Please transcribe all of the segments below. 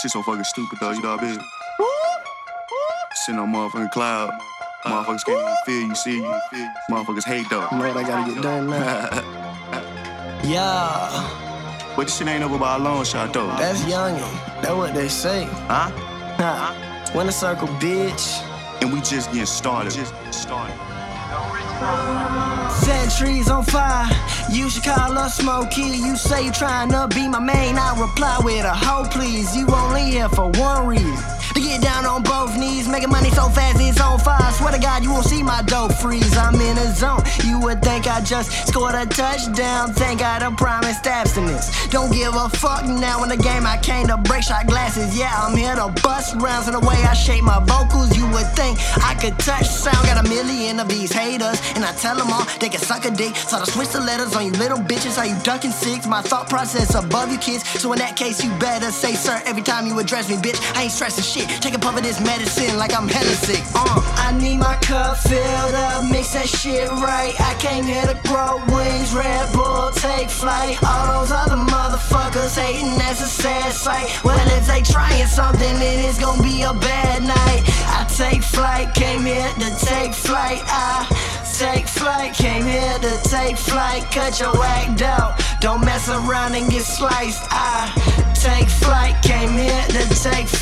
Shit so fucking stupid though, you know what I mean? Sitting on motherfucking cloud. Motherfuckers can't even feel you, see you. Motherfuckers hate though. You know what I gotta get done now? yeah, But this shit ain't over by a long shot though. that's youngin'. That's what they say. Huh? Huh. Winners Circle, bitch. And we just getting started. Just started. Set trees on fire. You should call up Smokey. You say you trying to be my main. I reply with a hoe, please. You only here for one reason. To get down on both knees, making money so fast. Swear to God, you won't see my dope freeze. I'm in a zone. You would think I just scored a touchdown. Thank God I promised abstinence. Don't give a fuck now in the game. I came to break shot glasses. Yeah, I'm here to bust rounds in the way I shape my vocals. You would think I could touch sound. Got a million of these haters, and I tell them all they can suck a dick. So I switch the letters on you little bitches. Are you ducking six? My thought process above you kids. So in that case, you better say sir every time you address me, bitch. I ain't stressing shit. Take a puff of this medicine like I'm hella sick. Uh, I need my cup filled up, mix that shit right. I came here to grow wings, Red Bull, take flight. All those other motherfuckers hating, that's a sad sight. Well, if they trying something, then it's gonna be a bad night. I take flight, came here to take flight. I take flight, came here to take flight. Cut your act out, don't mess around and get sliced. I take flight, came here to take flight.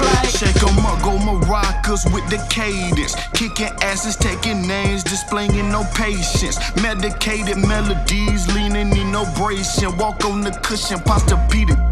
Maracas with the cadence. Kicking asses, taking names, displaying no patience. Medicated melodies, leaning in no bracing. Walk on the cushion, posture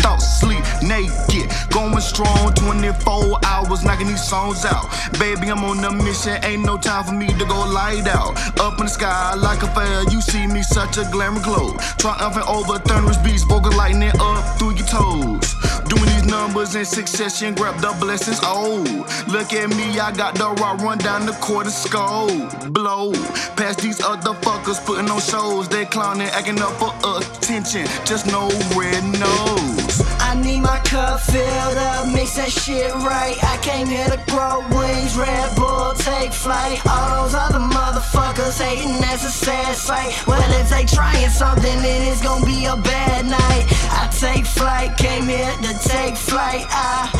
thoughts, sleep naked. Going strong 24 hours, knocking these songs out. Baby, I'm on a mission, ain't no time for me to go light out. Up in the sky like a flare, you see me such a glamour glow. Triumphant over thunderous beats, vocal lightning up through your toes. Doing these numbers in succession, grab the blessings. Oh, look at me, I got the raw run down the court of skull. Blow past these other fuckers putting on shows. They clowning, acting up for attention. Just no red nose. I need my cup filled up, mix that shit right. I came here to grow wings, Red Bull, take flight. All those other motherfuckers hating, that's a sad sight. Well, if they trying something, then it's gonna be a bad night. I take flight, came here to take flight. I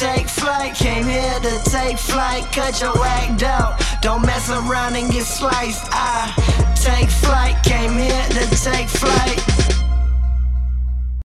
take flight, came here to take flight. Cut your act out, don't mess around and get sliced. I take flight, came here to take flight.